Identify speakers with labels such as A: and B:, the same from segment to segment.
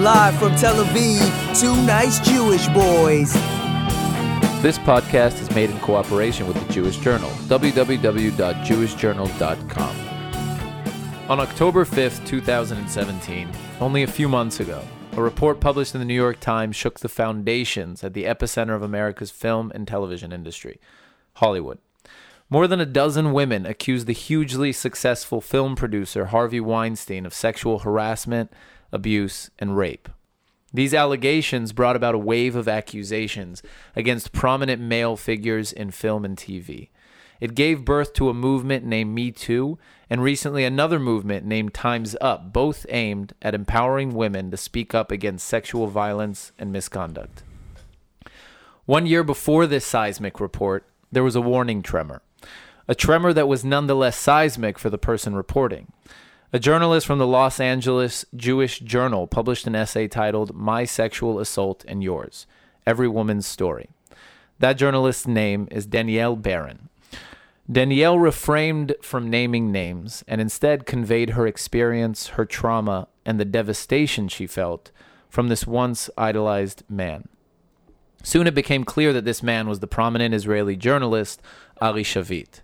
A: Live from Tel Aviv, two nice Jewish boys.
B: This podcast is made in cooperation with the Jewish Journal, www.jewishjournal.com. On October 5th, 2017, only a few months ago, a report published in the New York Times shook the foundations at the epicenter of America's film and television industry Hollywood. More than a dozen women accused the hugely successful film producer Harvey Weinstein of sexual harassment, abuse, and rape. These allegations brought about a wave of accusations against prominent male figures in film and TV. It gave birth to a movement named Me Too and recently another movement named Time's Up, both aimed at empowering women to speak up against sexual violence and misconduct. One year before this seismic report, there was a warning tremor, a tremor that was nonetheless seismic for the person reporting. A journalist from the Los Angeles Jewish Journal published an essay titled My Sexual Assault and Yours Every Woman's Story. That journalist's name is Danielle Berrin. Danielle refrained from naming names and instead conveyed her experience, her trauma, and the devastation she felt from this once idolized man. Soon it became clear that this man was the prominent Israeli journalist Ari Shavit.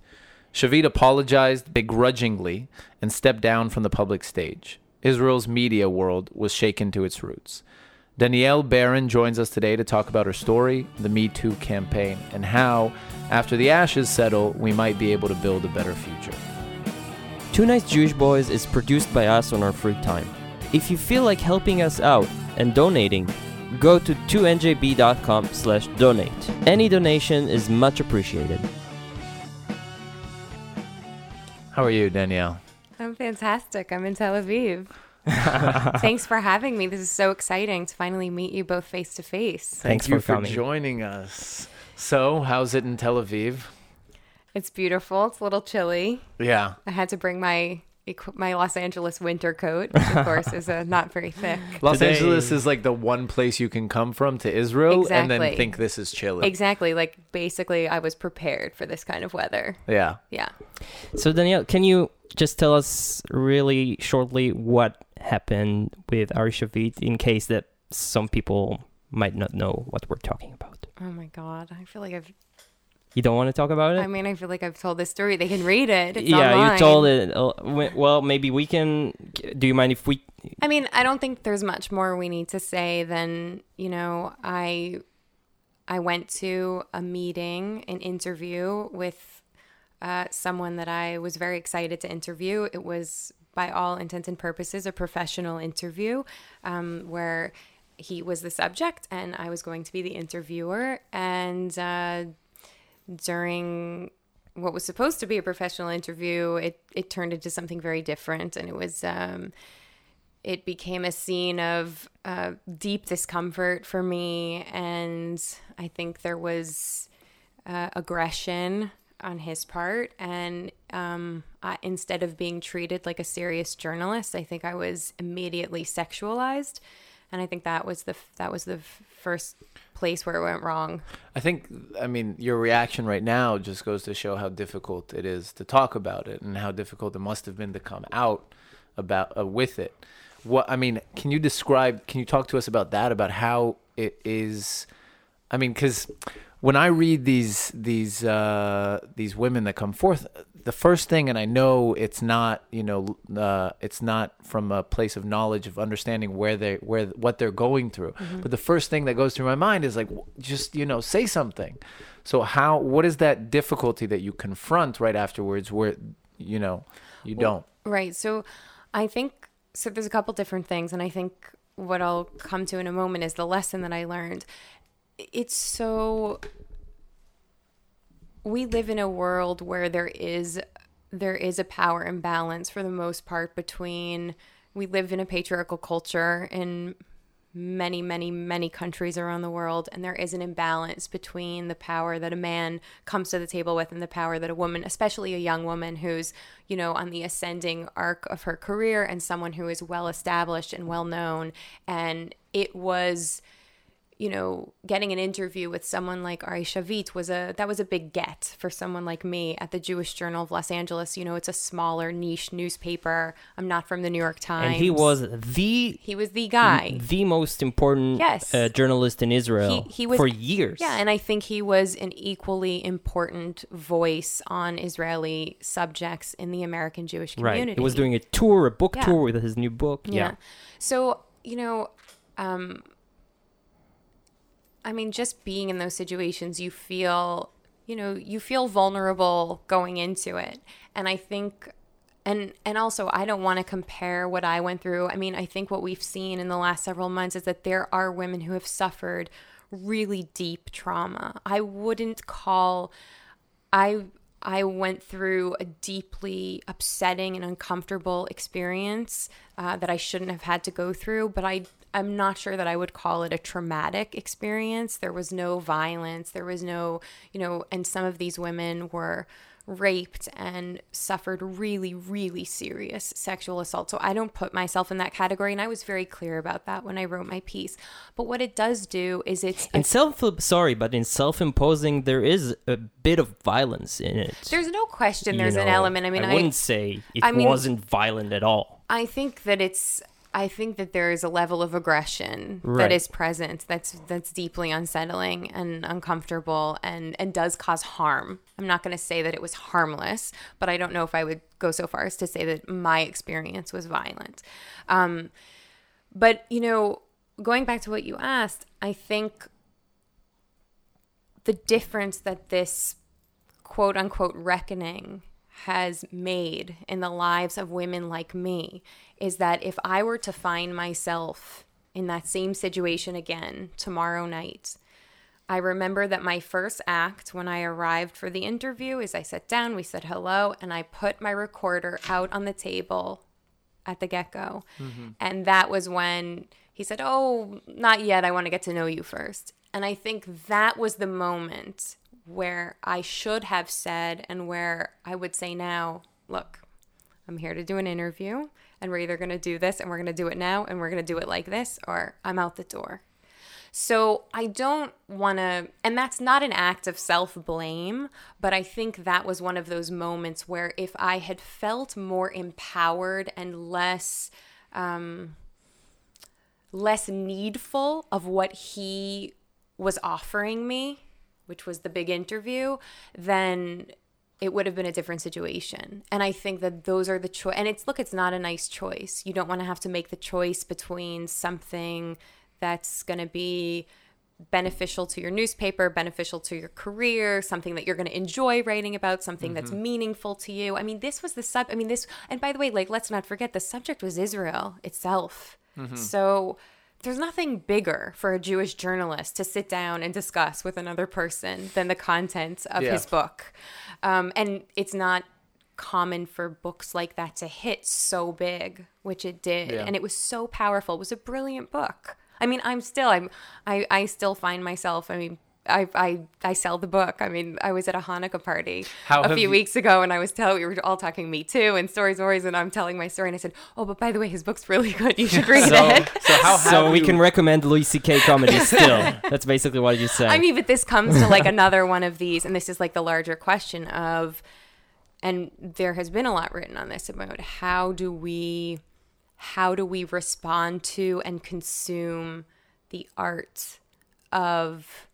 B: Shavit apologized begrudgingly and stepped down from the public stage. Israel's media world was shaken to its roots. Danielle Berrin joins us today to talk about her story, the Me Too campaign, and how, after the ashes settle, we might be able to build a better future.
C: Two Nice Jewish Boys is produced by us on our free time. If you feel like helping us out and donating, go to 2njb.com slash donate. Any donation is much appreciated.
B: How are you, Danielle?
D: I'm fantastic. I'm in Tel Aviv. Thanks for having me. This is so exciting to finally meet you both face to face.
B: Thank
C: Thanks
B: you
C: for
B: for joining us. So, how's it in Tel Aviv?
D: It's beautiful. It's a little chilly.
B: Yeah.
D: I had to bring my equi- my Los Angeles winter coat, which of course is uh, not very thick.
B: Los
C: Today-
B: Angeles is like the one place you can come from to Israel and then think this is chilly.
D: Exactly. Like basically, I was prepared for this kind of weather.
B: Yeah.
D: Yeah.
C: So, Danielle, can you just tell us really shortly what happened with Ari Shavit in case that some people might not know what we're talking about?
D: Oh my God. I feel like I've.
C: You don't want to talk about it?
D: I mean, I feel like I've told this story. They can read it. It's
C: yeah,
D: online.
C: you told it. uh, Well, maybe we can. Do you mind if we?
D: I mean, I don't think there's much more we need to say than, you know, I I went to a meeting, an interview with uh, someone that I was very excited to interview. It was, by all intents and purposes, a professional interview um, where he was the subject and I was going to be the interviewer. And uh, during what was supposed to be a professional interview, it, it turned into something very different. And it was. Um, it became a scene of uh, deep discomfort for me. And I think there was uh, aggression on his part. And um, I, instead of being treated like a serious journalist, I think I was immediately sexualized. And I think that was the that was the first place where it went wrong.
B: I think, I mean, your reaction right now just goes to show how difficult it is to talk about it and how difficult it must have been to come out about uh, with it. What I mean, can you describe? Can you talk to us about that? About how it is? I mean, because when I read these these uh, these women that come forth, the first thing, and I know it's not you know uh, it's not from a place of knowledge of understanding where they where what they're going through, but the first thing that goes through my mind is like just you know say something. So how what is that difficulty that you confront right afterwards where you know you don't?
D: Right. So I think so there's a couple different things and I think what I'll come to in a moment is the lesson that I learned. It's so we live in a world where there is there is a power imbalance for the most part between we live in a patriarchal culture in many many many countries around the world and there is an imbalance between the power that a man comes to the table with and the power that a woman especially a young woman who's you know on the ascending arc of her career and someone who is well established and well known. And it was you know, getting an interview with someone like Ari Shavit was a that was a big get for someone like me at the Jewish Journal of Los Angeles. You know, it's a smaller niche newspaper. I'm not from the New York Times.
C: And he was the
D: he was the guy.
C: the most important
D: Yes.
C: uh, journalist in Israel
D: He- he was-
C: for years.
D: Yeah, and I think he was an equally important voice on Israeli subjects in the American Jewish
C: right.
D: community.
C: He was doing a tour, a book
D: Yeah.
C: tour with his new book.
D: Yeah.
C: Yeah.
D: So, you know, um, I mean, just being in those situations, you feel, you know, you feel vulnerable going into it. And I think, and, and also, I don't want to compare what I went through. I mean, I think what we've seen in the last several months is that there are women who have suffered really deep trauma. I wouldn't call, I I went through a deeply upsetting and uncomfortable experience uh, that I shouldn't have had to go through, but I I'm not sure that I would call it a traumatic experience. There was no violence. There was no, you know, and some of these women were raped and suffered really, really serious sexual assault. So I don't put myself in that category. And I was very clear about that when I wrote my piece. But what it does do is it's
C: In self, sorry, but in self-imposing, there is a bit of violence in it.
D: there's no question
C: you
D: there's an element. I mean, I,
C: wouldn't say it
D: I mean-
C: wasn't violent at all.
D: I think that it's I think that there is a level of aggression
C: Right.
D: that is present that's that's deeply unsettling and uncomfortable and and does cause harm. I'm not going to say that it was harmless, but I don't know if I would go so far as to say that my experience was violent. Um, but you know, going back to what you asked, I think the difference that this quote unquote reckoning has made in the lives of women like me is that if I were to find myself in that same situation again tomorrow night, I remember that my first act when I arrived for the interview is I sat down, we said hello, and I put my recorder out on the table at the get go. Mm-hmm. And that was when he said, Oh, not yet. I want to get to know you first. And I think that was the moment where I should have said, and where I would say now, Look, I'm here to do an interview, and we're either going to do this and we're going to do it now, and we're going to do it like this, or I'm out the door. So I don't want to, and that's not an act of self blame, but I think that was one of those moments where if I had felt more empowered and less, um, less needful of what he was offering me, which was the big interview, then it would have been a different situation. And I think that those are the choice. And it's look, it's not a nice choice. You don't want to have to make the choice between something that's going to be beneficial to your newspaper, beneficial to your career, something that you're going to enjoy writing about, something that's mm-hmm. meaningful to you. I mean, this was the sub I mean, this and by the way, like let's not forget the subject was Israel itself. Mm-hmm. So there's nothing bigger for a Jewish journalist to sit down and discuss with another person than the content of
B: Yeah.
D: his book. Um, and it's not common for books like that to hit so big, which it did.
B: Yeah.
D: And it was so powerful. It was a brilliant book. I mean, I'm still, I'm, I, I still find myself, I mean, I, I, I sell the book. I mean, I was at a Hanukkah party
B: How
D: a few
B: you-
D: weeks ago and I was telling, we were all talking Me Too and stories, stories, and I'm telling my story. And I said, Oh, but by the way, his book's really good. You should read
C: So,
D: it.
B: So how
C: so
B: have
C: we
B: you-
C: can recommend Louis C.K. comedy still. That's basically what you said.
D: I mean, but this comes to like another one of these, and this is like the larger question of, and there has been a lot written on this about how do we, how do we respond to and consume the art of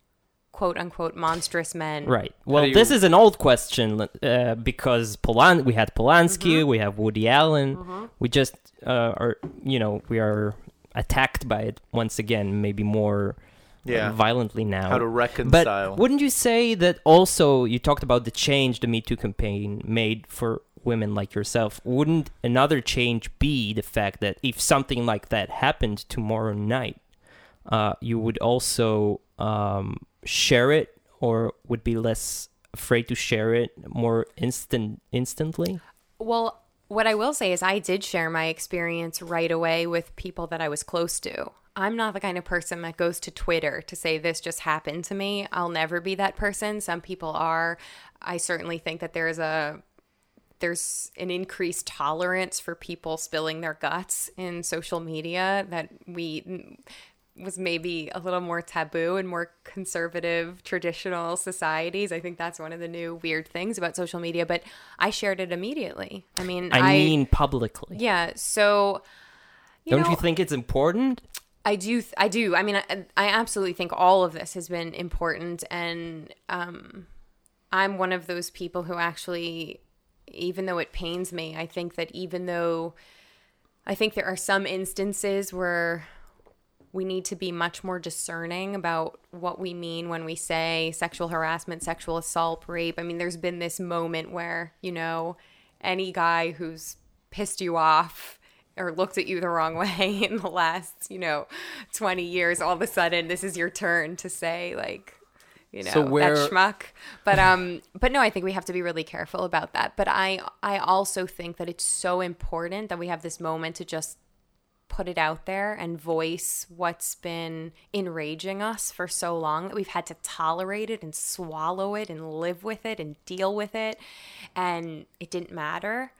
D: quote unquote monstrous men.
C: Right. Well,
B: you-
C: this is an old question uh, because Polan- we had Polanski,
D: Mm-hmm.
C: we have Woody Allen. We just uh, are, you know, we are attacked by it once again, maybe more uh,
B: Yeah.
C: violently now.
B: How to reconcile.
C: but wouldn't you say that also you talked about the change the Me Too campaign made for women like yourself? Wouldn't another change be the fact that if something like that happened tomorrow night, uh, you would also um, share it or would be less afraid to share it more instant instantly?
D: Well, what I will say is I did share my experience right away with people that I was close to. I'm not the kind of person that goes to Twitter to say this just happened to me. I'll never be that person. Some people are. I certainly think that there's a there's an increased tolerance for people spilling their guts in social media that we was maybe a little more taboo in more conservative traditional societies. I think that's one of the new weird things about social media, but I shared it immediately. I mean,
C: I, mean publicly.
D: yeah, so you
C: Don't
D: know,
C: you think it's important?
D: I do. th- I do. I mean, I, I absolutely think all of this has been important, and um, I'm one of those people who actually, even though it pains me, I think that even though I think there are some instances where we need to be much more discerning about what we mean when we say sexual harassment, sexual assault, rape. I mean, there's been this moment where, you know, any guy who's pissed you off or looked at you the wrong way in the last, you know, 20 years, all of a sudden this is your turn to say like, you know,
B: So where-
D: that schmuck. But um but no, I think we have to be really careful about that. But I I also think that it's so important that we have this moment to just put it out there and voice what's been enraging us for so long that we've had to tolerate it and swallow it and live with it and deal with it. And it didn't matter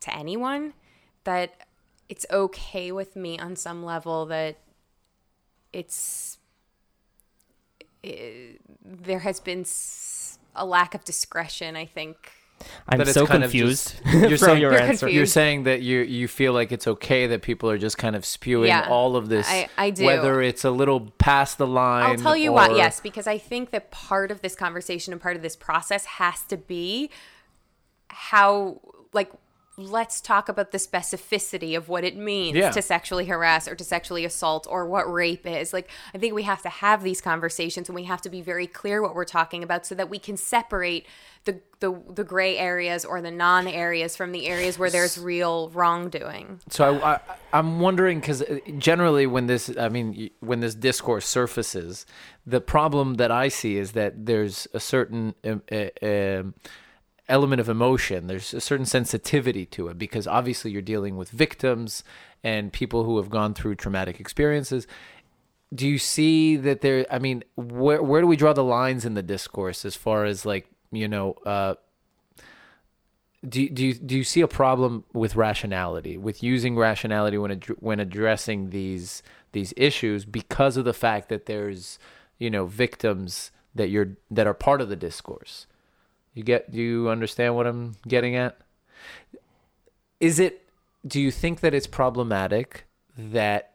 D: to anyone that it's okay with me on some level that it's eh, there has been a lack of discretion i think
C: I'm so confused
B: just- you're
C: from
B: saying-
C: your
D: You're
C: answer.
D: confused.
B: You're saying that you you feel like it's okay that people are just kind of spewing
D: Yeah,
B: all of this,
D: I- I do.
B: whether it's a little past the line.
D: I'll tell you what, yes, because I think that part of this conversation and part of this process has to be how, like, let's talk about the specificity of what it means
B: Yeah.
D: to sexually harass or to sexually assault or what rape is. Like, I think we have to have these conversations and we have to be very clear what we're talking about so that we can separate the the, the gray areas or the non areas from the areas where there's real wrongdoing.
B: So I, I I'm wondering because generally when this I mean when this discourse surfaces, the problem that I see is that there's a certain um, uh, um, element of emotion. There's a certain sensitivity to it because obviously you're dealing with victims and people who have gone through traumatic experiences. Do you see that there? I mean, where where do we draw the lines in the discourse as far as like you know? Uh, do do you, do you see a problem with rationality with using rationality when ad- when addressing these these issues because of the fact that there's you know victims that you're that are part of the discourse you get do you understand what I'm getting at? Is it do you think that it's problematic that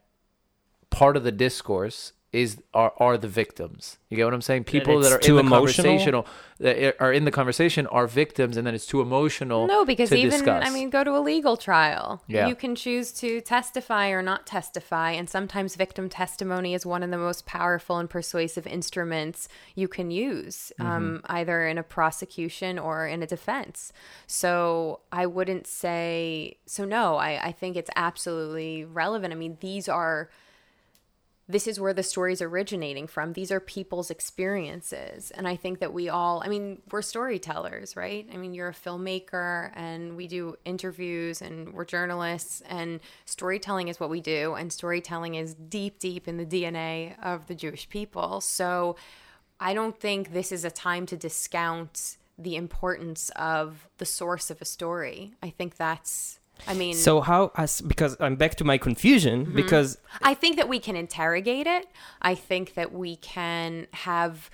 B: part of the discourse is are, are the victims you get what i'm saying people that, are
C: too
B: in the
C: emotional?
B: conversational that are in the conversation are victims and then it's too emotional
D: No, because
B: to
D: even
B: discuss.
D: I mean, go to a legal trial.
B: Yeah.
D: You can choose to testify or not testify, and sometimes victim testimony is one of the most powerful and persuasive instruments you can use,
B: Mm-hmm.
D: um, either in a prosecution or in a defense. So I wouldn't say so. No, I, I think it's absolutely relevant. I mean, these are this is where the story's originating from. These are people's experiences. And I think that we all, I mean, we're storytellers, right? I mean, you're a filmmaker and we do interviews and we're journalists, and storytelling is what we do. And storytelling is deep, deep in the DNA of the Jewish people. So I don't think this is a time to discount the importance of the source of a story. I think that's, I mean,
C: So how as because I'm back to my confusion
D: Mm-hmm.
C: because
D: I think that we can interrogate it. I think that we can have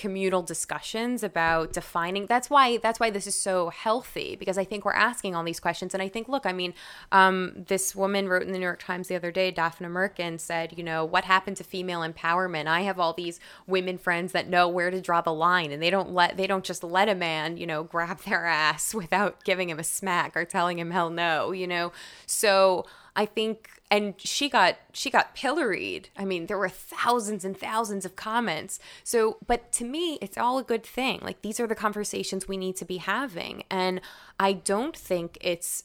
D: communal discussions about defining that's why that's why this is so healthy because i think we're asking all these questions. And i think look i mean um, this woman wrote in the new york times the other day daphne merkin said you know what happened to female empowerment? I have all these women friends that know where to draw the line and they don't let they don't just let a man you know grab their ass without giving him a smack or telling him hell no you know? So I think and she got she got pilloried. I mean, there were thousands and thousands of comments. So, but to me, it's all a good thing. Like these are the conversations we need to be having. And I don't think it's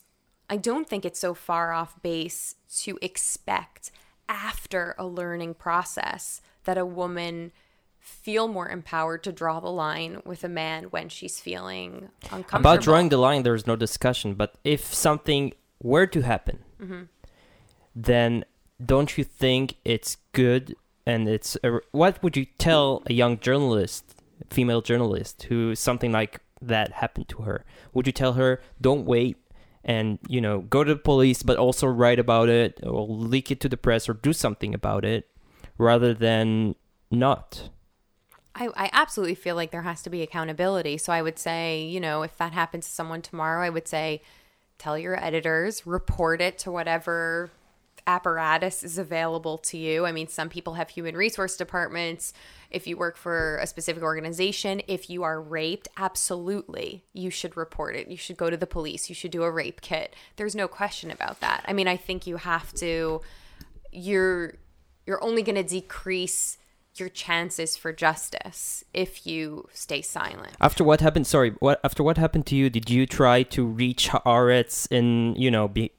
D: I don't think it's so far off base to expect after a learning process that a woman feel more empowered to draw the line with a man when she's feeling uncomfortable.
C: about drawing the line there's no discussion but if something were to happen
D: Mm-hmm.
C: Then don't you think it's good and it's a, what would you tell a young journalist female journalist who something like that happened to her would you tell her don't wait and you know go to the police but also write about it or leak it to the press or do something about it rather than not.
D: I, I absolutely feel like there has to be accountability. So I would say, you know, if that happens to someone tomorrow, I would say, tell your editors, report it to whatever apparatus is available to you. I mean, some people have human resource departments. If you work for a specific organization, if you are raped, absolutely, you should report it. You should go to the police. You should do a rape kit. There's no question about that. I mean, I think you have to you're you're only going to decrease your chances for justice if you stay silent.
C: After what happened, sorry, what after what happened to you? Did you try to reach Haaretz in you know be,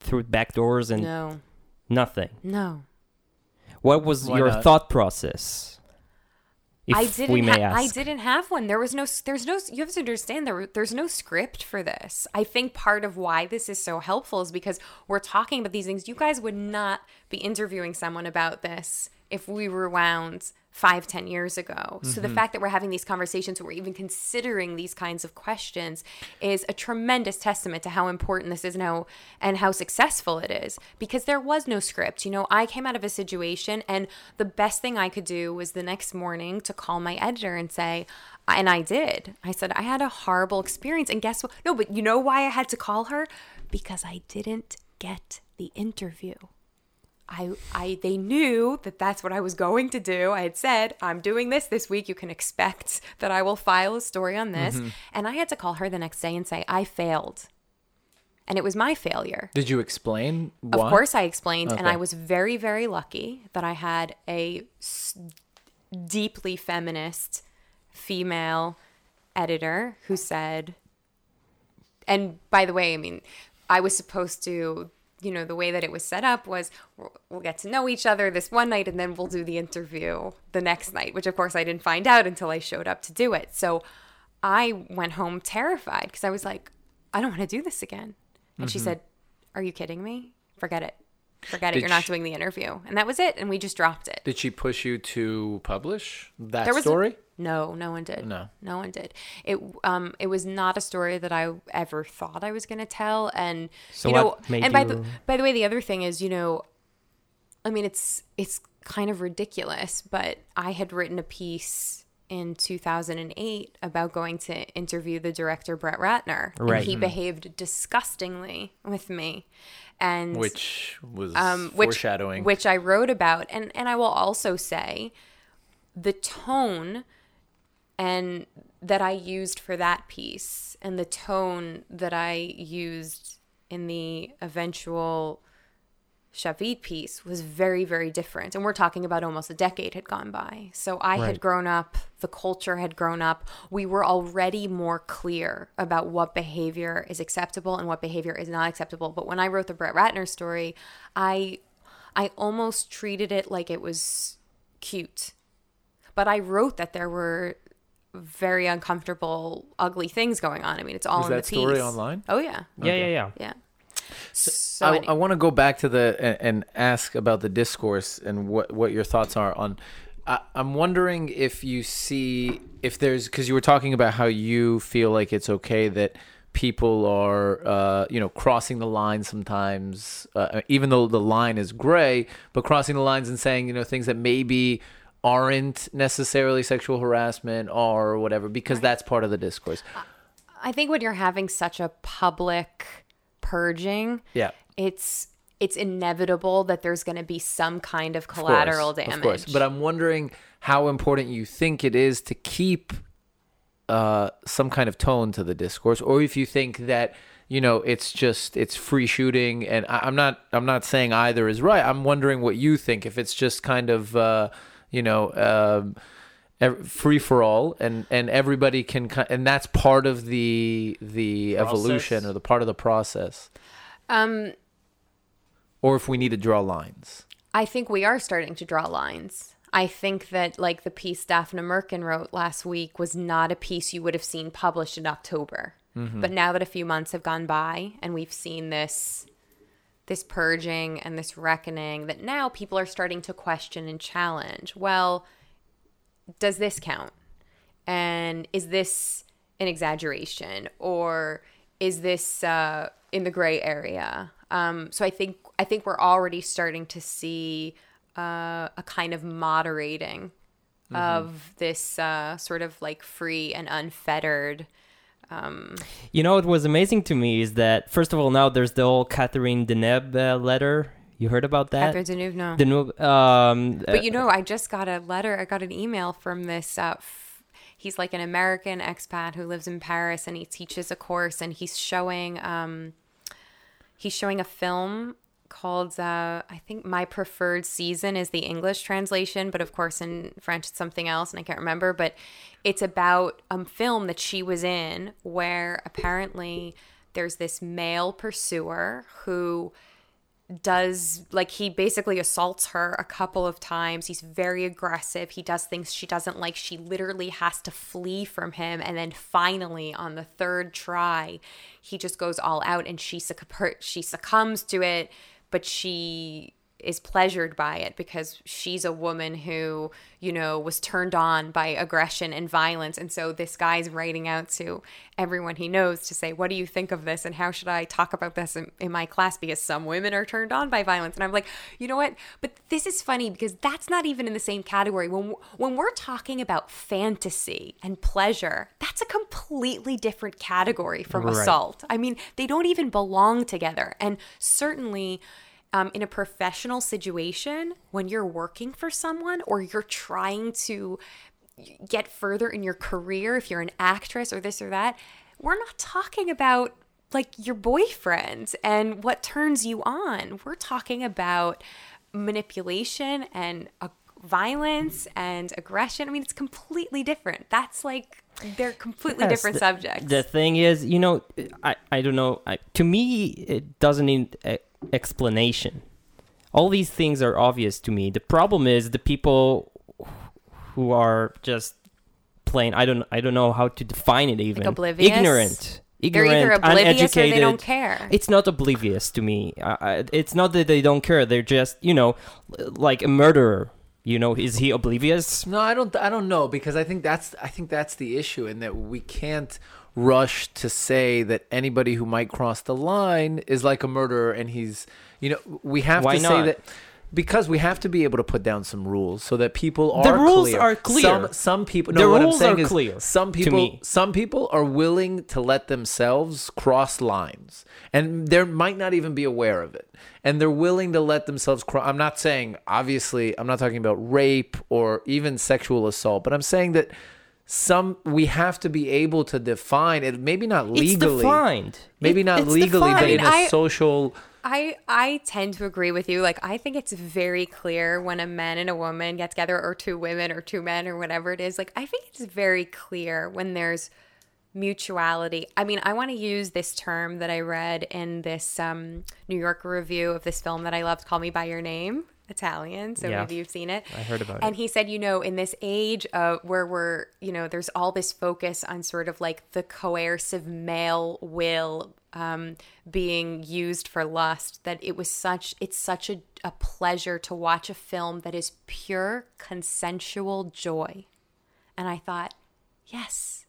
C: through back doors and
D: No.
C: Nothing?
D: No.
C: What was
B: Why
C: your
B: not?
C: thought process? If
D: I didn't.
C: we may
D: ha- I
C: ask.
D: didn't have one. There was no. There's no. You have to understand there. There's no script for this. I think part of why this is so helpful is because we're talking about these things. You guys would not be interviewing someone about this if we rewound five, ten years ago. So
C: Mm-hmm.
D: the fact that we're having these conversations, we're even considering these kinds of questions, is a tremendous testament to how important this is and how and how successful it is. Because there was no script. You know, I came out of a situation, and the best thing I could do was the next morning to call my editor and say, and I did. I said I had a horrible experience, and guess what? No, but you know why I had to call her? Because I didn't get the interview. I, I, they knew that that's what I was going to do. I had said, I'm doing this this week. You can expect that I will file a story on this. Mm-hmm. And I had to call her the next day and say, I failed. And it was my failure.
B: Did you explain
D: Of course, I explained, and I was very, very lucky that I had a s- deeply feminist female editor who said, and by the way, I mean, I was supposed to, you know, the way that it was set up was we'll- get to know each other this one night and then we'll do the interview the next night, which of course I didn't find out until I showed up to do it. So I went home terrified because I was like, I don't want to do this again. And she mm-hmm. said, Are you kidding me? Forget it. Forget it. You're not
B: she-
D: doing the interview. And that was it. And we just dropped it.
B: Did she push you to publish that
D: There was
B: story?
D: No, no one did.
B: No.
D: no one did. It um, it was not a story that I ever thought I was going to tell. And
C: So
D: you know, and by the by the way, the other thing is, you know, I mean, it's it's kind of ridiculous, but I had written a piece in 2008 about going to interview the director Brett Ratner,
C: Right.
D: and he behaved disgustingly with me, and
B: Which was
D: um, which,
B: foreshadowing.
D: which I wrote about, and and I will also say, the tone, and that I used for that piece, and the tone that I used in the eventual Shavit piece was very very different, and we're talking about almost a decade had gone by. So I
C: Right.
D: had grown up, the culture had grown up. We were already more clear about what behavior is acceptable and what behavior is not acceptable. But when I wrote the Brett Ratner story, I I almost treated it like it was cute. But I wrote that there were very uncomfortable, ugly things going on. I mean, it's all
B: Was
D: in
B: that
D: the piece.
B: story online?
D: Oh yeah,
C: Yeah, yeah, yeah.
D: yeah. So,
B: I,
D: any-
B: I want to go back to the and, and ask about the discourse and what what your thoughts are on. I, I'm wondering if you see if there's because you were talking about how you feel like it's okay that people are uh, you know crossing the line sometimes, uh, even though the line is gray, but crossing the lines and saying you know things that maybe aren't necessarily sexual harassment or whatever because that's part of the discourse.
D: I think when you're having such a public purging,
B: Yeah.
D: it's it's inevitable that there's going to be some kind of collateral
B: course,
D: damage.
B: Of course, but I'm wondering how important you think it is to keep uh, some kind of tone to the discourse, or if you think that you know it's just it's free shooting, and I, I'm not I'm not saying either is right. I'm wondering what you think. If it's just kind of uh, you know. Um, free for all and and everybody can and that's part of the the evolution or the part of the process
D: um,
B: or if we need to draw lines
D: I think we are starting to draw lines. I think that like the piece Daphne Merkin wrote last week was not a piece you would have seen published in October. But now that a few months have gone by and we've seen this this purging and this reckoning that now people are starting to question and challenge. Well, does this count? And is this an exaggeration or is this uh, in the gray area? Um, so I think I think we're already starting to see uh, a kind of moderating of this uh, sort of like free and unfettered.
C: You know, what was amazing to me is that first of all, now there's the whole Catherine Deneuve uh, letter. You heard about that?
D: Catherine Deneuve, no.
C: Deneuve, um,
D: But you know, I just got a letter. I got an email from this. Uh, f- he's like an American expat who lives in Paris, and he teaches a course, and he's showing. Um, he's showing a film called uh, I think My Preferred Season is the English translation, but of course in French it's something else, and I can't remember. But it's about a film that she was in where apparently there's this male pursuer who does like he basically assaults her a couple of times. He's very aggressive. He does things she doesn't like. She literally has to flee from him and then finally on the third try, he just goes all out and she her- she succumbs to it, but she is pleasured by it because she's a woman who, you know, was turned on by aggression and violence. And so this guy's writing out to everyone he knows to say, What do you think of this? And how should I talk about this in, in my class? Because some women are turned on by violence. And I'm like, You know what? But this is funny because that's not even in the same category. When, when we're talking about fantasy and pleasure, that's a completely different category from
C: Right.
D: assault. I mean, they don't even belong together. And certainly, um, in a professional situation, when you're working for someone or you're trying to get further in your career, if you're an actress or this or that, we're not talking about like your boyfriend and what turns you on. We're talking about manipulation and uh, violence and aggression. I mean, it's completely different. That's like they're completely
C: Yes,
D: different
C: the-
D: subjects.
C: The thing is, you know, I, I don't know. I, to me, it doesn't need e- explanation. All these things are obvious to me. The problem is the people who are just plain. I don't. I don't know how to define it. Even
D: oblivious?
C: ignorant.
D: They're either oblivious or they don't care.
C: It's not oblivious to me. I, I, it's not that they don't care. They're just, you know, like a murderer. You know, is he oblivious?
B: No, I don't. I don't know because I think that's. I think that's the issue, in that we can't rush to say that anybody who might cross the line is like a murderer, and he's. You know, we have
C: Why
B: to say that because we have to be able to put down some rules so that people are
C: The rules
B: clear.
C: are clear.
B: Some some people.
C: The
B: No, what
C: rules
B: I'm saying
C: are
B: is
C: clear
B: Some people.
C: me.
B: Some people are willing to let themselves cross lines, and they might not even be aware of it. And they're willing to let themselves cross. I'm not saying, obviously, I'm not talking about rape or even sexual assault, but I'm saying that some we have to be able to define it. Maybe not legally.
C: It's defined.
B: Maybe
C: It-
B: not
C: it's
B: legally, but
C: defined.
B: in
D: I mean,
B: a
D: I-
B: social.
D: I I tend to agree with you. Like I think it's very clear when a man and a woman get together, or two women, or two men, or whatever it is. Like I think it's very clear when there's mutuality. I mean, I want to use this term that I read in this um, New Yorker review of this film that I loved, "Call Me by Your Name." Italian, so
C: Yeah.
D: maybe you've seen it.
C: I heard about
D: and
C: it.
D: And he said, you know, in this age of where we're, you know, there's all this focus on sort of like the coercive male will um, being used for lust that it was such, it's such a, a pleasure to watch a film that is pure consensual joy. And I thought, yes,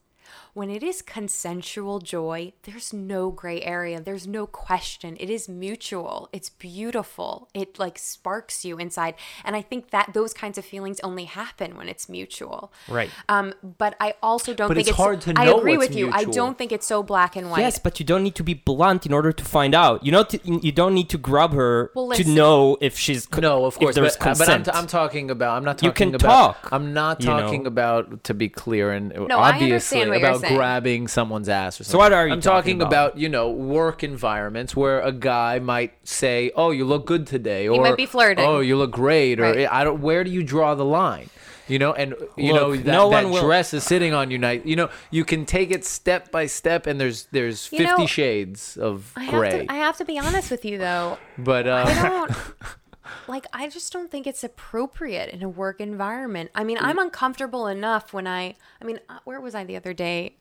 D: when it is consensual joy, there's no gray area. There's no question. It is mutual. It's beautiful. It like sparks you inside. And I think that those kinds of feelings only happen when it's mutual.
C: Right.
D: Um, but I also don't
B: But
D: think
B: it's hard to
D: I
B: know
D: agree
B: what's
D: with you. I don't think it's so black and white.
C: Yes, but you don't need to be blunt in order to find out. You know, t- you don't need to grab her
D: Well,
C: to know if she's co-
B: No, of course,
C: there's
B: but, uh, but I'm, t- I'm talking about. I'm not talking.
C: You
B: talking
C: can
B: about.
C: talk,
B: I'm not
C: you know.
B: talking about. To be clear and
D: No, I
B: obviously
D: understand what
B: about
D: saying.
B: grabbing someone's ass or something.
C: So what are you
B: I'm
C: talking
B: talking
C: about?
B: You know, work environments where a guy might say, "Oh, you look good today," or "You
D: might be flirting.
B: "Oh, you look great," or
D: Right.
B: I don't. Where do you draw the line? You know, and you know that,
C: no
B: that
C: one will-
B: dress is sitting on you. Night. You know, you can take it step by step, and there's there's
D: You
B: fifty
D: know,
B: shades of
D: I
B: gray.
D: have, to, I have to be honest with you though.
B: but uh,
D: I don't like I just don't think it's appropriate in a work environment. I mean, I'm uncomfortable enough when I I mean, uh, where was I the other day?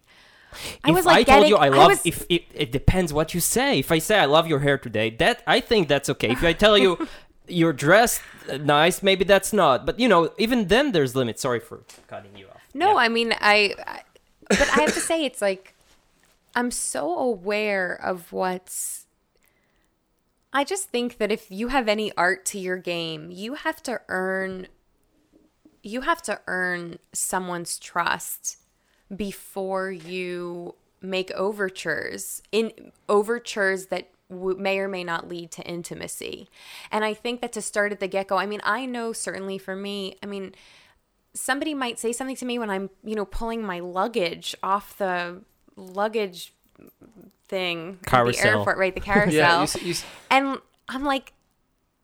D: I
C: if
D: was like
C: I told you I love,
D: was,
C: if it, it depends what you say. If I say I love your hair today, that I think that's okay. If I tell you you're dressed uh, nice, maybe that's not. But you know, even then, there's limits. Sorry for cutting you off.
D: No,
C: Yeah.
D: I mean I, I but I have to say it's like I'm so aware of what's I just think that if you have any art to your game, you have to earn you have to earn someone's trust before you make overtures in overtures that w- may or may not lead to intimacy. And I think that to start at the get-go, I mean, I know certainly for me, I mean, somebody might say something to me when I'm, you know, pulling my luggage off the luggage thing at the airport, right? The carousel.
B: Yeah, you you
D: and I'm like,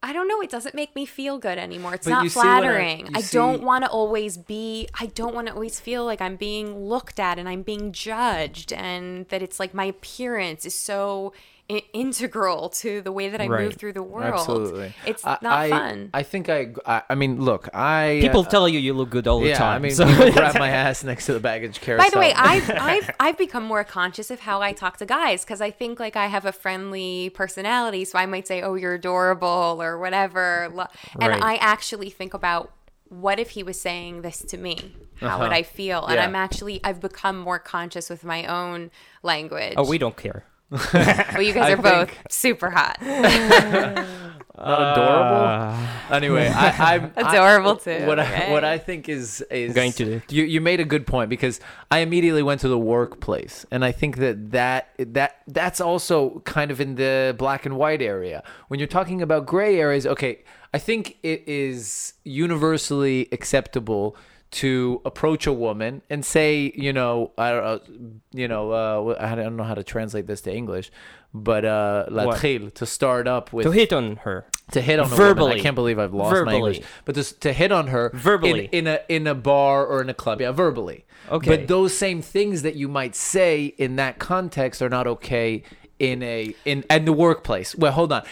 D: I don't know. It doesn't make me feel good anymore. It's not
B: you see what I-
D: flattering. I,
B: see-
D: don't want to always be. I don't want to always feel like I'm being looked at and I'm being judged, and that it's like my appearance is so I- integral to the way that I move through the world.
B: Absolutely.
D: It's
B: I-
D: not
B: I,
D: fun.
B: I think I, I. I mean, look, I.
C: People
B: uh,
C: tell you you look good all the time.
B: I mean,
C: so-
B: people grab my ass next to the baggage carousel.
D: By the way, I've I've I've become more conscious of how I talk to guys because I think like I have a friendly personality, so I might say, "Oh, you're adorable" or whatever, and
C: Right.
D: I actually think about what if he was saying this to me? How would
B: Uh-huh.
D: I feel? And
B: Yeah.
D: I'm actually I've become more conscious with my own language.
C: oh, we don't care.
D: well, you guys
B: I
D: are both
B: think-
D: super hot,
B: not adorable. Ah. anyway, I, I'm I-
D: adorable too.
B: What I, what I think is is
C: Going to the-
B: you you made a good point because I immediately went to the workplace and I think that that that that's also kind of in the black and white area when you're talking about gray areas okay I think it is universally acceptable to approach a woman and say you know I don't know you know uh, I don't know how to translate this to English but uh la to start up with
C: To hit on her.
B: to hit on.
C: Verbally.
B: I can't believe I've lost my English. But just to hit on her
C: Verbally.
B: in, in a in a bar or in a club, yeah, verbally.
C: Okay.
B: But those same things that you might say in that context are not okay in a in in the workplace. Well, hold on.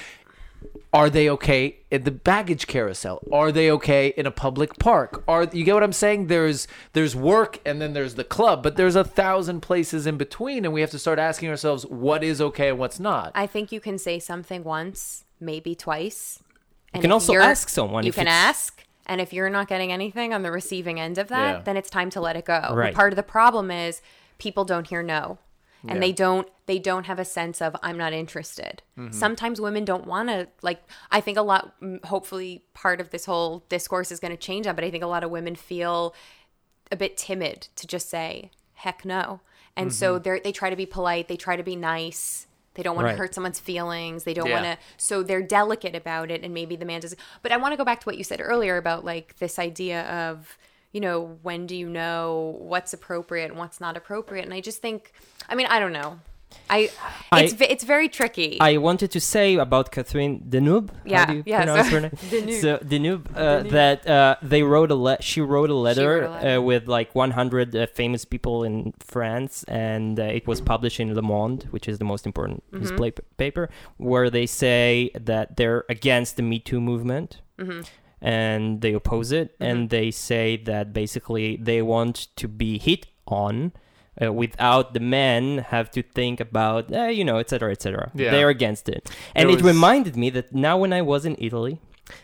B: Are they okay in the baggage carousel? Are they okay in a public park? Are you get what I'm saying? There's there's work and then there's the club, but there's a thousand places in between, and we have to start asking ourselves what is okay and what's not.
D: I think you can say something once, maybe twice. And
C: can also ask someone
D: You
C: if
D: can
C: it's-
D: ask, and if you're not getting anything on the receiving end of that,
B: Yeah.
D: then it's time to let it go.
C: Right.
D: part of the problem is people don't hear no, and
B: Yeah.
D: they don't they don't have a sense of I'm not interested.
C: Mm-hmm.
D: Sometimes women don't want to like. I think a lot. mm, Hopefully, part of this whole discourse is going to change that. But I think a lot of women feel a bit timid to just say heck no and so
B: Mm-hmm.
D: they they try to be polite they try to be nice they don't want
C: Right.
D: to hurt someone's feelings they don't
B: Yeah.
D: want to so they're delicate about it and maybe the man does but i want to go back to what you said earlier about like this idea of you know when do you know what's appropriate and what's not appropriate and i just think i mean i don't know i it's it's very tricky
C: I wanted to say about Catherine Deneuve.
D: Yeah,
C: how do you
D: yeah,
C: pronounce
D: so-
C: her name?
D: Deneuve.
C: So Deneuve, uh, that uh, they wrote a le- she wrote a letter,
D: wrote a letter.
C: Uh, with like 100 uh, famous people in France, and uh, it was published in Le Monde, which is the most important
D: Mm-hmm.
C: display p- paper, where they say that they're against the Me Too movement.
D: Mm-hmm.
C: And they oppose it, and they say that basically they want to be hit on uh, without the men have to think about, uh, you know, etc., etc.
B: Yeah.
C: They're against it. And it
B: was-
C: reminded me that now when I was in Italy,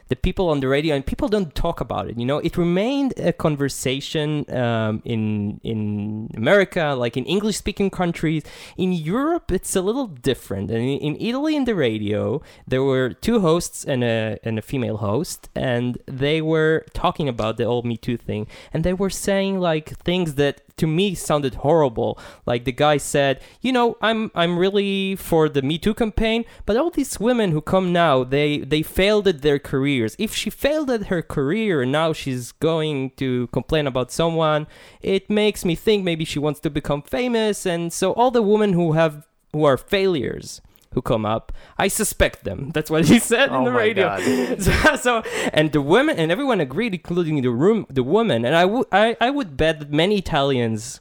C: the people on the radio and people don't talk about it. You know, it remained a conversation um, in in America, like in English speaking countries. In Europe, it's a little different. And in, in Italy, in the radio, there were two hosts and a and a female host, and they were talking about the old Me Too thing, and they were saying like things that to me sounded horrible. Like the guy said, you know, I'm I'm really for the Me Too campaign, but all these women who come now, they they failed at their careers. If she failed at her career and now she's going to complain about someone, it makes me think maybe she wants to become famous. And so all the women who have who are failures who come up, I suspect them. That's what he said
B: Oh
C: in the
B: my
C: radio.
B: God.
C: so, so and the women and everyone agreed, including the room, the woman. And I would I, I would bet that many Italians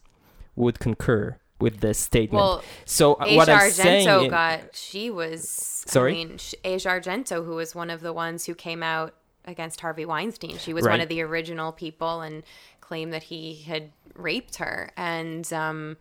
C: would concur with this statement.
D: Well,
C: so uh,
D: Asia
C: what I'm saying,
D: Argento
C: i-
D: got she was
C: Sorry?
D: I mean Asia Argento who was one of the ones who came out against Harvey Weinstein. She was one of the original people and claimed that he had raped her and um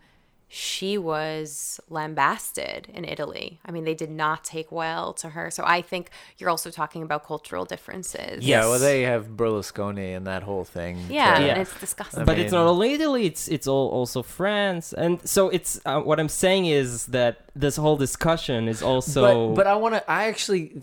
D: she was lambasted in Italy. I mean, they did not take well to her. So I think you're also talking about cultural differences.
B: Yeah, well, they have Berlusconi and that whole thing.
D: Yeah,
B: to-
C: Yeah.
D: and it's disgusting.
B: I
C: but it's not only Italy; it's it's all also France, and so it's uh, what I'm saying is that this whole discussion is also.
B: but, but I want to. I actually,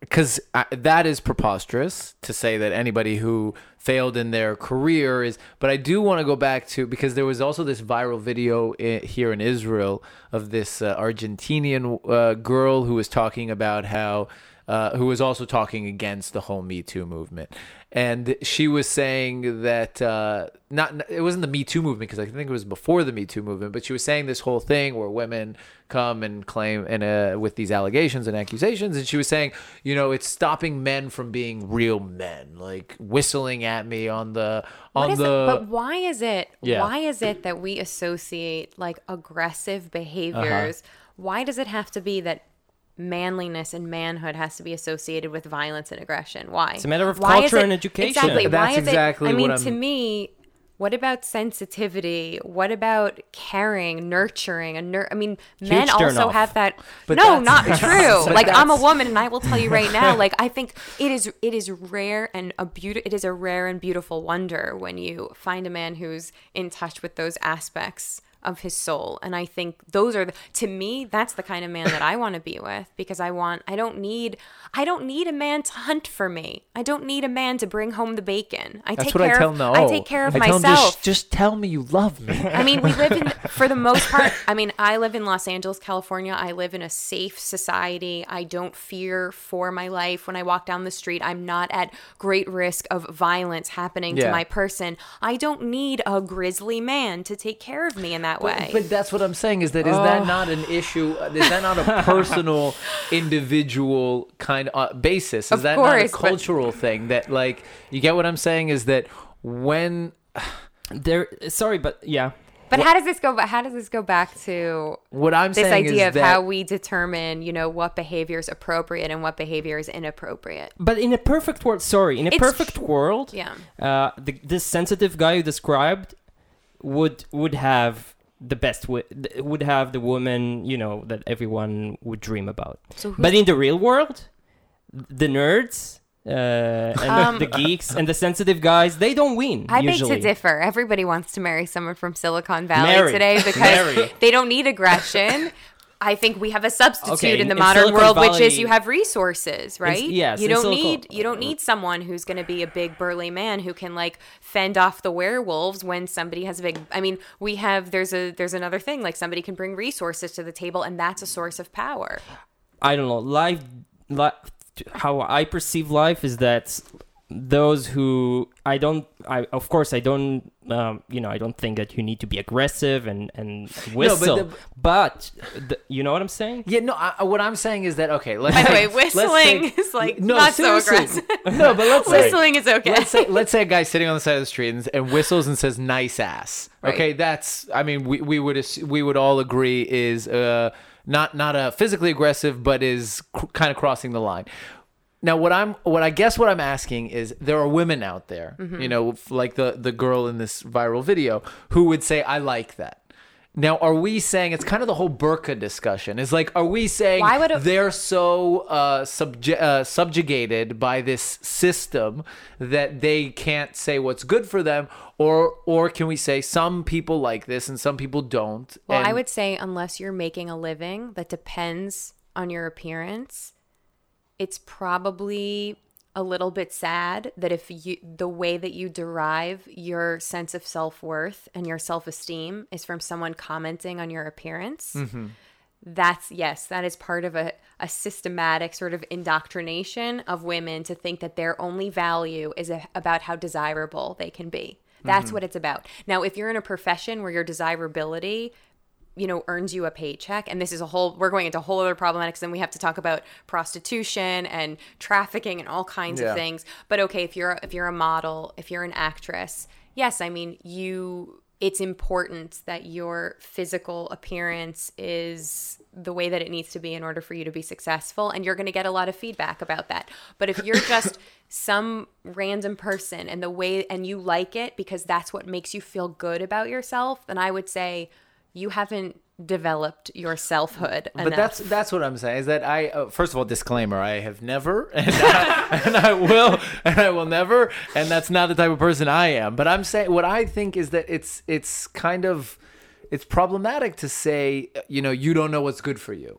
B: because that is preposterous to say that anybody who failed in their career is. But I do want to go back to because there was also this viral video here in Israel of this uh, Argentinian uh, girl who was talking about how. Uh, who was also talking against the whole Me Too movement, and she was saying that uh, not it wasn't the Me Too movement because I think it was before the Me Too movement, but she was saying this whole thing where women come and claim and uh, with these allegations and accusations, and she was saying, you know, it's stopping men from being real men, like whistling at me on the on the.
D: it? But why is it?
B: Yeah.
D: Why is it that we associate like aggressive behaviors?
B: Uh-huh.
D: Why does it have to be that manliness and manhood has to be associated with violence and aggression? Why?
C: It's a matter of
D: Why is
C: culture
D: it-
C: and education.
D: Exactly.
B: That's
D: why is
B: exactly
D: it? I mean,
B: what
D: to me. What about sensitivity? What about caring, nurturing? A nur- I mean, men also
C: off.
D: have that.
B: But
D: no, not true.
B: but
D: like I'm a woman, and I will tell you right now. Like I think it is. It is rare and a beauty. It is a rare and beautiful wonder when you find a man who's in touch with those aspects of his soul. And I think those are the, to me that's the kind of man that I want to be with because I want I don't need I don't need a man to hunt for me. I don't need a man to bring home the bacon. I
B: that's
D: take care
B: I tell
D: of
B: no.
D: I take care of
B: I
D: myself.
B: just, just tell me you love me.
D: I mean, we live in, for the most part, I mean, I live in Los Angeles, California. I live in a safe society. I don't fear for my life. When I walk down the street, I'm not at great risk of violence happening
B: Yeah.
D: to my person. I don't need a grizzly man to take care of me in that way.
B: But that's what I'm saying is that is that not an issue? uh, Is that not a personal, individual kind of uh, basis? Is
D: Of
B: that
D: course,
B: not a cultural thing? That like you get what I'm saying is that when
C: there, sorry, but yeah,
D: But how does this go? But how does this go back to
B: what I'm
D: this
B: saying
D: idea
B: is
D: of
B: that
D: how we determine, you know, what behavior is appropriate and what behavior is inappropriate?
C: but in a perfect world, sorry, in a
D: It's
C: perfect
D: tr-
C: world,
D: Yeah.
C: uh, the, this sensitive guy you described would would have the best would have the woman you know that everyone would dream about.
D: So
C: But in the real world, the nerds. Uh, and
D: Um,
C: the geeks and the sensitive guys, they don't win.
D: I
C: usually.
D: beg to differ. Everybody wants to marry someone from Silicon Valley
C: Marry.
D: today because
C: Marry.
D: they don't need aggression. I think we have a substitute
C: Okay,
D: in the
C: in
D: modern
C: Silicon
D: world, which is you have resources, right?
C: yes,
D: you don't
C: Silicon-
D: need you don't need someone who's going to be a big burly man who can like fend off the werewolves when somebody has a big. I mean, we have there's a there's another thing like somebody can bring resources to the table, and that's a source of power.
C: I don't know. Life, li- how I perceive life is that those who I don't, I of course I don't, um, you know, I don't think that you need to be aggressive and and whistle.
B: the-
C: but the, you know what I'm saying?
B: yeah no I, what I'm saying is that okay let's
D: By the way,
B: take- let's
D: whistling
B: take-
D: is like
B: no,
D: not so aggressive.
B: no but let's say
D: Whistling is okay.
B: let's say let's say a guy sitting on the side of the street and, and whistles and says nice ass
D: Right.
B: okay that's i mean we, we would we would all agree is uh not not a physically aggressive but is cr- kind of crossing the line now what i'm what i guess what i'm asking is there are women out there
D: Mm-hmm.
B: you know like the the girl in this viral video who would say i like that now, are we saying it's kind of the whole burqa discussion? Is like, are we saying
D: Why would a-
B: they're so uh, subje- uh, subjugated by this system that they can't say what's good for them, or or can we say some people like this and some people don't?
D: Well, I would say unless you're making a living that depends on your appearance, it's probably a little bit sad that if you the way that you derive your sense of self-worth and your self-esteem is from someone commenting on your appearance. Mm-hmm. That's yes, that is part of a, a systematic sort of indoctrination of women to think that their only value is a, about how desirable they can be. That's mm-hmm. what it's about. Now, if you're in a profession where your desirability you know earns you a paycheck. And this is a whole we're going into a whole other problematics then we have to talk about prostitution and trafficking and all kinds
B: Yeah.
D: of things. But okay if you're if you're a model if you're an actress yes i mean you it's important that your physical appearance is the way that it needs to be in order for you to be successful and you're going to get a lot of feedback about that. But if you're just some random person and the way and you like it because that's what makes you feel good about yourself then i would say you haven't developed your selfhood
B: But
D: enough.
B: that's that's what I'm saying is that I uh, first of all disclaimer I have never and I, and I will and I will never and that's not the type of person I am. But I'm saying what I think is that it's it's kind of it's problematic to say you know you don't know what's good for you.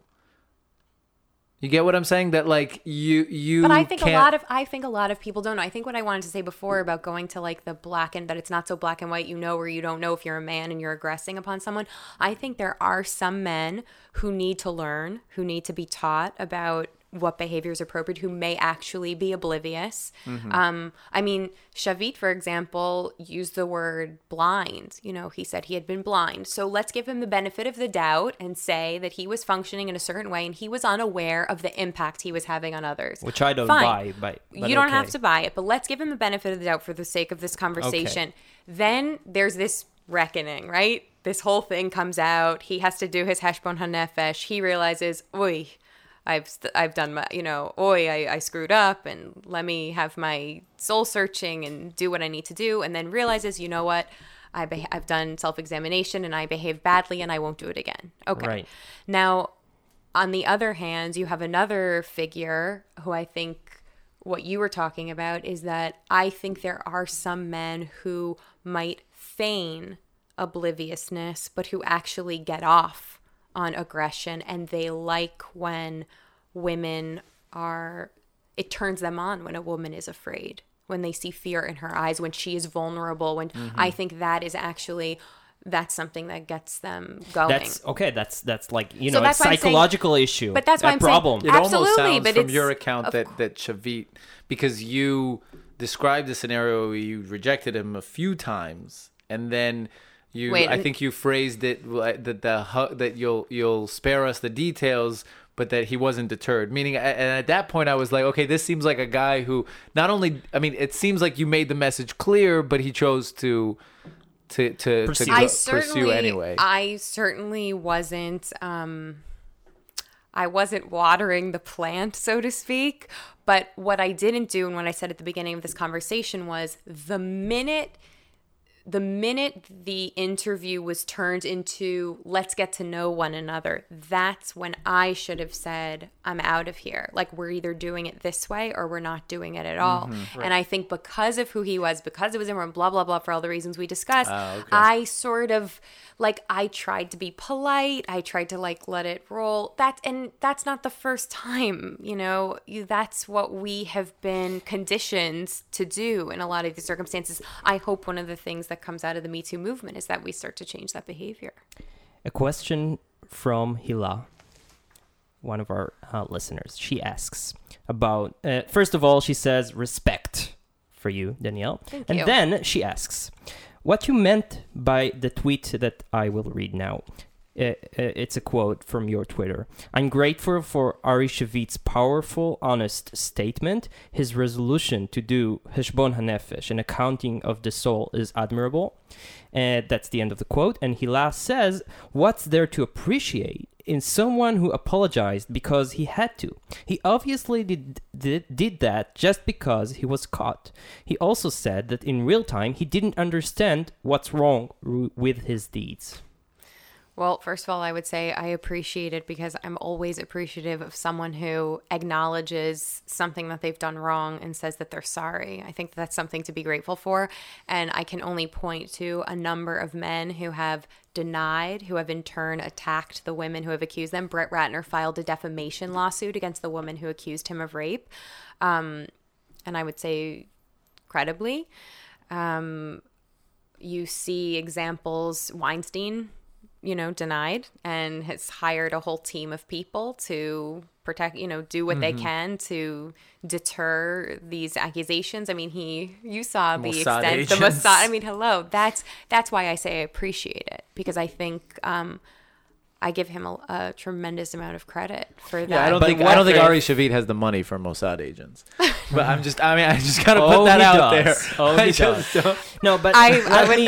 B: You get what I'm saying? That like you you.
D: But I think a
B: can't-
D: lot of I think a lot of people don't know. I think what I wanted to say before about going to like the black and that it's not so black and white, you know, or you don't know if you're a man and you're aggressing upon someone. I think there are some men who need to learn, who need to be taught about what behavior is appropriate, who may actually be oblivious. Um, I mean, Shavit, for example, used the word blind. You know, he said he had been blind. So let's give him the benefit of the doubt and say that he was functioning in a certain way and he was unaware of the impact he was having on others.
C: Which I don't
D: Fine.
C: buy, but, but
D: you don't
C: okay.
D: have to buy it, but let's give him the benefit of the doubt for the sake of this conversation. Then there's this reckoning, right? This whole thing comes out. He has to do his heshbon hanefesh. He realizes, oi, I've st- I've done my, you know, oi, I, I screwed up, and let me have my soul searching and do what I need to do, and then realizes, you know what, I beh I've done self examination and I behaved badly, and I won't do it again. Okay.
C: Right.
D: Now, on the other hand, you have another figure who I think what you were talking about is that I think there are some men who might feign obliviousness, but who actually get off on aggression and they like when women are, it turns them on when a woman is afraid, when they see fear in her eyes, when she is vulnerable, when I mm-hmm. think that is actually. That's something that gets them going.
C: That's okay. That's that's like you
D: So
C: know,
D: that's
C: it's
D: why saying-
C: psychological issue.
D: but that's why
C: a
D: I'm saying-
C: problem.
B: It almost sounds
D: but
B: from your account
D: of
B: that that Shavit, because you described the scenario where you rejected him a few times, and then you,
D: Wait,
B: I
D: and-
B: think you phrased it that the hu- that you'll you'll spare us the details, but that he wasn't deterred. Meaning, and at that point, I was like, okay, this seems like a guy who not only, I mean, it seems like you made the message clear, but he chose to. To, to, to
C: Pursue.
B: go-
D: I
B: pursue anyway.
D: I certainly wasn't. Um, I wasn't watering the plant, so to speak. But what I didn't do, and what I said at the beginning of this conversation was the minute, the minute the interview was turned into let's get to know one another, that's when I should have said I'm out of here. Like we're either doing it this way or we're not doing it at all. Mm-hmm. And I think because of who he was, because it was in blah blah blah for all the reasons we discussed, ah, I sort of like I tried to be polite. I tried to like let it roll. That and that's not the first time, you know. You, that's what we have been conditioned to do in a lot of these circumstances. I hope one of the things that comes out of the Me Too movement is that we start to change that behavior.
C: A question from Hila, one of our uh, listeners. She asks about, uh, first of all, she says respect for you, Danielle.
D: Thank
C: and
D: you.
C: then she asks what you meant by the tweet that I will read now. Uh, uh, it's a quote from your Twitter. I'm grateful for Ari Shavit's powerful, honest statement. His resolution to do Heshbon Hanefesh, an accounting of the soul, is admirable. And that's the end of the quote. And he last says, What's there to appreciate in someone who apologized because he had to? He obviously did, did, did that just because he was caught. He also said that in real time he didn't understand what's wrong with his deeds.
D: Well, first of all, I would say I appreciate it because I'm always appreciative of someone who acknowledges something that they've done wrong and says that they're sorry. I think that's something to be grateful for. And I can only point to a number of men who have denied, who have in turn attacked the women who have accused them. Brett Ratner filed a defamation lawsuit against the woman who accused him of rape. Um, and I would say credibly. Um, you see examples, Weinstein you know, denied and has hired a whole team of people to protect, you know, do what they can to deter these accusations. I mean, he, you saw the
B: Mossad
D: extent, the
B: agents.
D: Mossad. I mean, hello, that's that's why I say I appreciate it because I think um, I give him a, a tremendous amount of credit for that.
B: Yeah, I don't
C: But
B: think I don't think
C: if-
B: Ari Shavit has the money for Mossad agents. But I'm just I mean I just gotta put
C: Oh,
B: that
C: he
B: out
C: does.
B: there.
C: Oh, he
B: just
C: does. No, but
D: I, I would
C: me-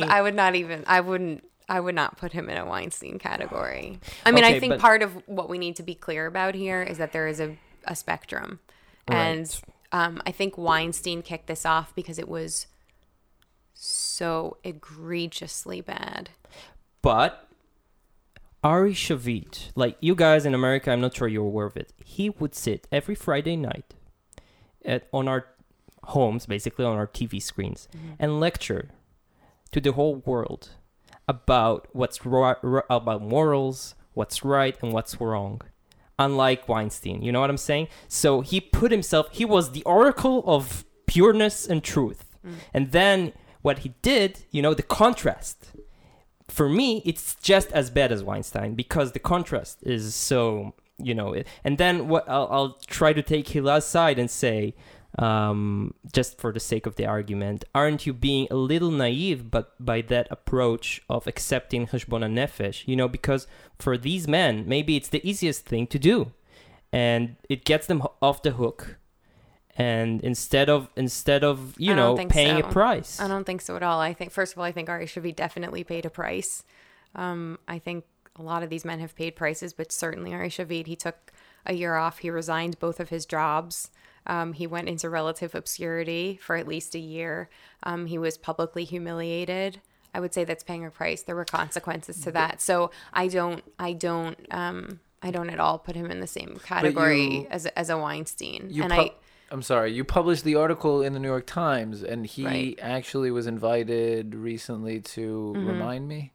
D: not. I would not even. I wouldn't. I would not put him in a Weinstein category. I mean,
C: Okay,
D: I think
C: but-
D: part of what we need to be clear about here is that there is a, a spectrum, and um, I think Weinstein kicked this off because it was so egregiously bad.
C: But Ari Shavit, like you guys in America, I'm not sure you're aware of it. He would sit every Friday night at on our homes, basically on our TV screens, and lecture to the whole world about what's about morals, what's right, and what's wrong. Unlike Weinstein, you know what I'm saying? So he put himself. He was the oracle of pureness and truth. Mm. And then what he did, you know, the contrast. For me, it's just as bad as Weinstein because the contrast is so, you know. It, and then what I'll, I'll try to take Hila's side and say, um, just for the sake of the argument, aren't you being a little naive? But by that approach of accepting Heshbon Nefesh, you know, because for these men, maybe it's the easiest thing to do, and it gets them off the hook. And instead of instead of you know paying
D: so.
C: a price,
D: I don't think so at all. I think first of all, I think Ari should be definitely paid a price. Um, I think a lot of these men have paid prices, but certainly Ari Shavit, he took a year off. He resigned both of his jobs. Um, he went into relative obscurity for at least a year. Um, he was publicly humiliated. I would say that's paying a price. There were consequences to that. So I don't, I don't, um, I don't at all put him in the same category
B: you-
D: as a, as a Weinstein.
B: You
D: and
B: pu-
D: I,
B: I'm sorry. You published the article in the New York Times, and he
D: Right.
B: actually was invited recently to remind me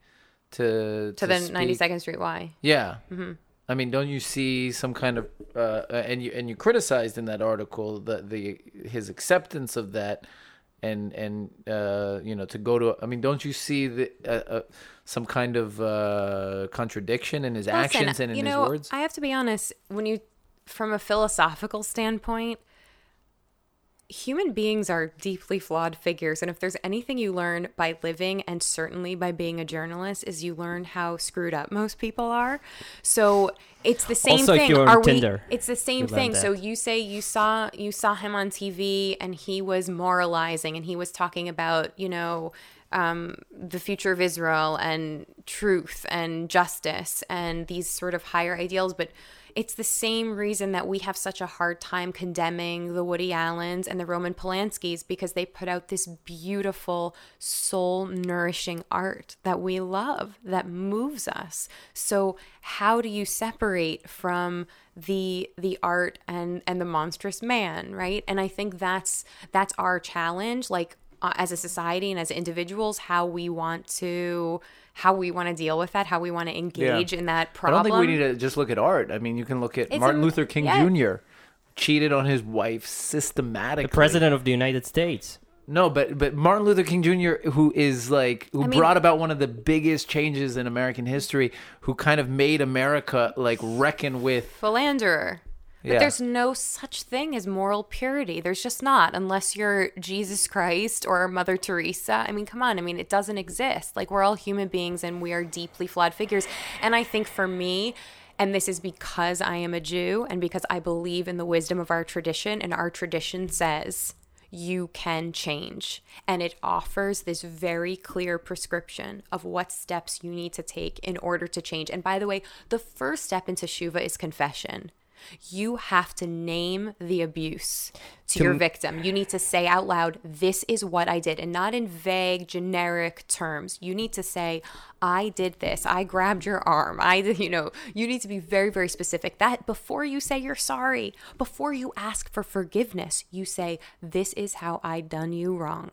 B: to
D: Mm-hmm. to the
B: speak.
D: 92nd Street Y.
B: Yeah.
D: Mm-hmm.
B: I mean, don't you see some kind of uh, uh, and you and you criticized in that article the the his acceptance of that and and uh, you know to go to I mean, don't you see the uh, uh, some kind of uh, contradiction in his actions and in
D: you
B: his words?
D: I have to be honest, when you, from a philosophical standpoint, human beings are deeply flawed figures. And if there's anything you learn by living and certainly by being a journalist, is you learn how screwed up most people are. So it's the same
C: Also,
D: thing.
C: Tinder,
D: we? It's the same thing. So you say you saw you saw him on TV and he was moralizing and he was talking about you know um, the future of Israel and truth and justice and these sort of higher ideals, but it's the same reason that we have such a hard time condemning the Woody Allens and the Roman Polanskis because they put out this beautiful, soul nourishing art that we love, that moves us. So, how do you separate from the the art and and the monstrous man, right? And I think that's that's our challenge like uh, as a society and as individuals how we want to how we want to deal with that, how we want to engage in that problem.
B: I don't think we need to just look at art. I mean, you can look at
D: It's
B: Martin
D: a-
B: Luther King
D: yeah.
B: Jr. cheated on his wife systematically.
C: the president of the United States.
B: No, but but Martin Luther King Jr., who is like who
D: I mean-
B: brought about one of the biggest changes in American history, who kind of made America like reckon with.
D: philanderer. But
B: Yeah.
D: there's no such thing as moral purity. There's just not, unless you're Jesus Christ or Mother Teresa. I mean, come on. I mean, it doesn't exist. Like, we're all human beings and we are deeply flawed figures. And I think for me, and this is because I am a Jew and because I believe in the wisdom of our tradition, and our tradition says, you can change. And it offers this very clear prescription of what steps you need to take in order to change. And by the way, the first step in teshuva is confession. You have to name the abuse to,
C: To
D: your victim. You need to say out loud, This is what I did, and not in vague, generic terms. You need to say, I did this. I grabbed your arm. I, did-" you know, you need to be very, very specific. That before you say you're sorry, before you ask for forgiveness, you say, This is how I done you wrong.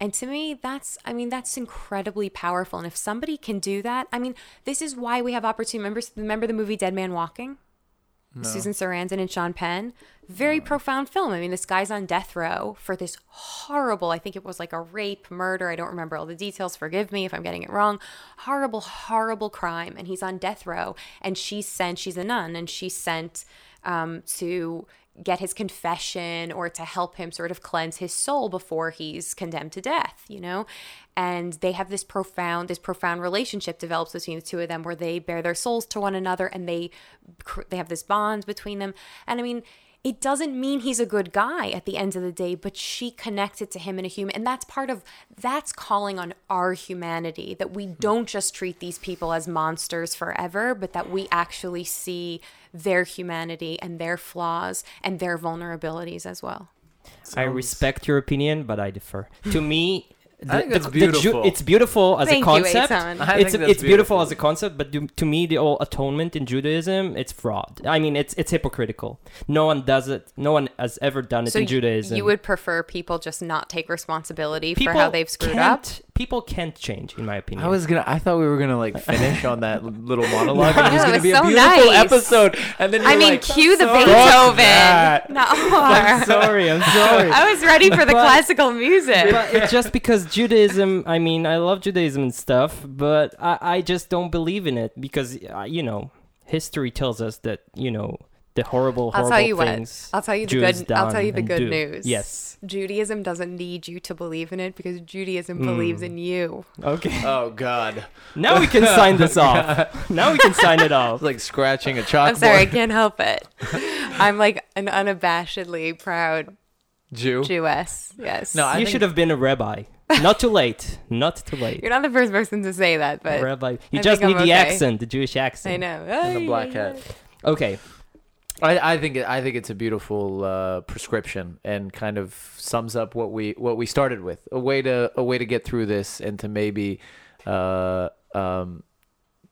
D: And to me, that's, I mean, that's incredibly powerful. And if somebody can do that, I mean, this is why we have opportunity. Remember, remember the movie Dead Man Walking? Susan Sarandon and Sean Penn. Very profound film. I mean, this guy's on death row for this horrible, I think it was like a rape, murder. I don't remember all the details. Forgive me if I'm getting it wrong. Horrible, horrible crime. And he's on death row. And she's sent, she's a nun, and she's sent um, to get his confession or to help him sort of cleanse his soul before he's condemned to death, you know? And they have this profound, this profound relationship develops between the two of them where they bear their souls to one another and they they have this bond between them. And I mean, it doesn't mean he's a good guy at the end of the day, but she connected to him in a human. And that's part of that's calling on our humanity that we hmm. don't just treat these people as monsters forever, but that we actually see their humanity and their flaws and their vulnerabilities as well.
C: I respect your opinion, but I differ. to me,
B: I think that's beautiful.
C: it's beautiful as
D: Thank
C: a concept.
D: Eitan.
B: I
C: it's
B: think that's
C: it's beautiful
B: beautiful.
C: as a concept, but to, to me, the whole atonement in Judaism, it's fraud. I mean, it's it's hypocritical. No one does it. No one has ever done it
D: So
C: in
D: y-
C: Judaism.
D: you would prefer people just not take responsibility
C: people
D: for how they've screwed up?
C: Can't- People can't change, in my opinion.
B: I was gonna. I thought we were gonna like finish on that little monologue, and it was gonna
D: it
B: be
D: was
B: a beautiful
D: nice.
B: episode. And then
D: I mean,
B: like,
D: cue the
B: "Fuck
D: Beethoven.
B: that."
D: No.
C: I'm sorry. I'm sorry.
D: I was ready for the
C: But-
D: classical music.
C: but it's just because Judaism. I mean, I love Judaism and stuff, but I, I just don't believe in it because uh, you know history tells us that you know the horrible, horrible I'll
D: tell you what. I'll tell you the
C: Jews
D: good. I'll tell you the good
C: do.
D: news.
C: Yes.
D: Judaism doesn't need you to believe in it because Judaism
C: Mm.
D: believes in you.
C: Okay.
B: Oh God!
C: Now we can sign this off. Now we can sign it off.
B: It's like scratching a chalkboard.
D: I'm sorry, I can't help it. I'm like an unabashedly proud
B: Jew.
D: Jewess. Yes.
B: No, I
C: you
B: think-
C: should have been a rabbi. Not too late. Not too late.
D: You're not the first person to say that, but
C: rabbi. You
D: I
C: just need
D: I'm
C: the accent, the Jewish accent.
D: I know.
B: And the black hat.
C: Okay.
B: I, I think I think it's a beautiful uh, prescription and kind of sums up what we what we started with a way to a way to get through this and to maybe uh, um,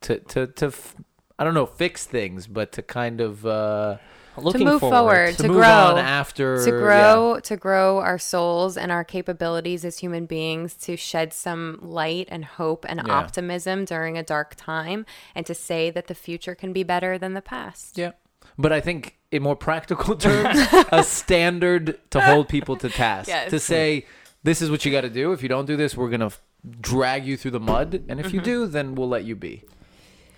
B: to to to f- I don't know fix things but to kind of uh,
C: Looking
D: move forward.
B: to,
D: To
B: move
D: grow.
B: on after
D: to
B: yeah.
D: grow to grow our souls and our capabilities as human beings to shed some light and hope and
B: Yeah.
D: optimism during a dark time and to say that the future can be better than the past
B: Yeah. But I think in more practical terms, a standard to hold people to task.
D: Yes.
B: To say, this is what you got to do. If you don't do this, we're going to f- drag you through the mud. And if
D: Mm-hmm.
B: you do, then we'll let you be.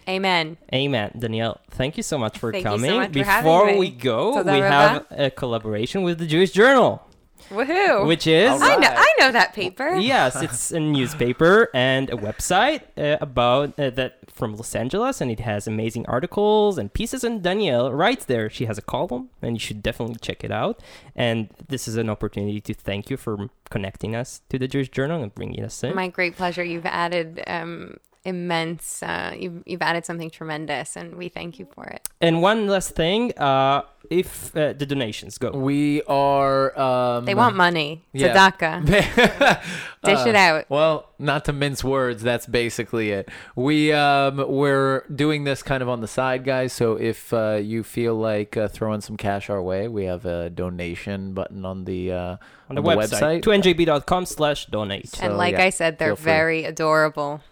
D: amen
C: Amen. Danielle, thank you so much for
D: Thank you so
C: coming.
D: much for having
C: Before
D: me.
C: we go,
D: Toda
C: we have a collaboration with the Jewish Journal,
D: woohoo
C: which is
B: All
D: I know I know that paper
C: yes, it's a newspaper and a website uh, about uh, that from Los Angeles, and it has amazing articles and pieces. And Danielle writes there. She has a column, and you should definitely check it out. And this is an opportunity to thank you for connecting us to the Jewish Journal and bringing us in.
D: my great pleasure you've added um immense uh you've, you've added something tremendous and we thank you for it
C: and one last thing, uh, if uh, the donations go.
B: We are. Um,
D: they want money
B: yeah.
D: tzedakah dish
B: Uh,
D: it out
B: Well, not to mince words, that's basically it. We um we're doing this kind of on the side, guys. So if uh, you feel like uh, throwing some cash our way, we have a donation button on the uh,
C: on the, website, to njb.com slash donate.
B: So,
D: and like
B: yeah,
D: i said they're very adorable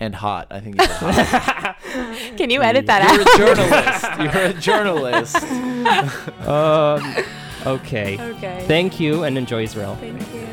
B: and hot. I think. Even hot.
D: can you edit that out?
B: You're a journalist. You're a journalist.
C: um, okay.
D: okay
C: Thank you and enjoy Israel.
D: thank you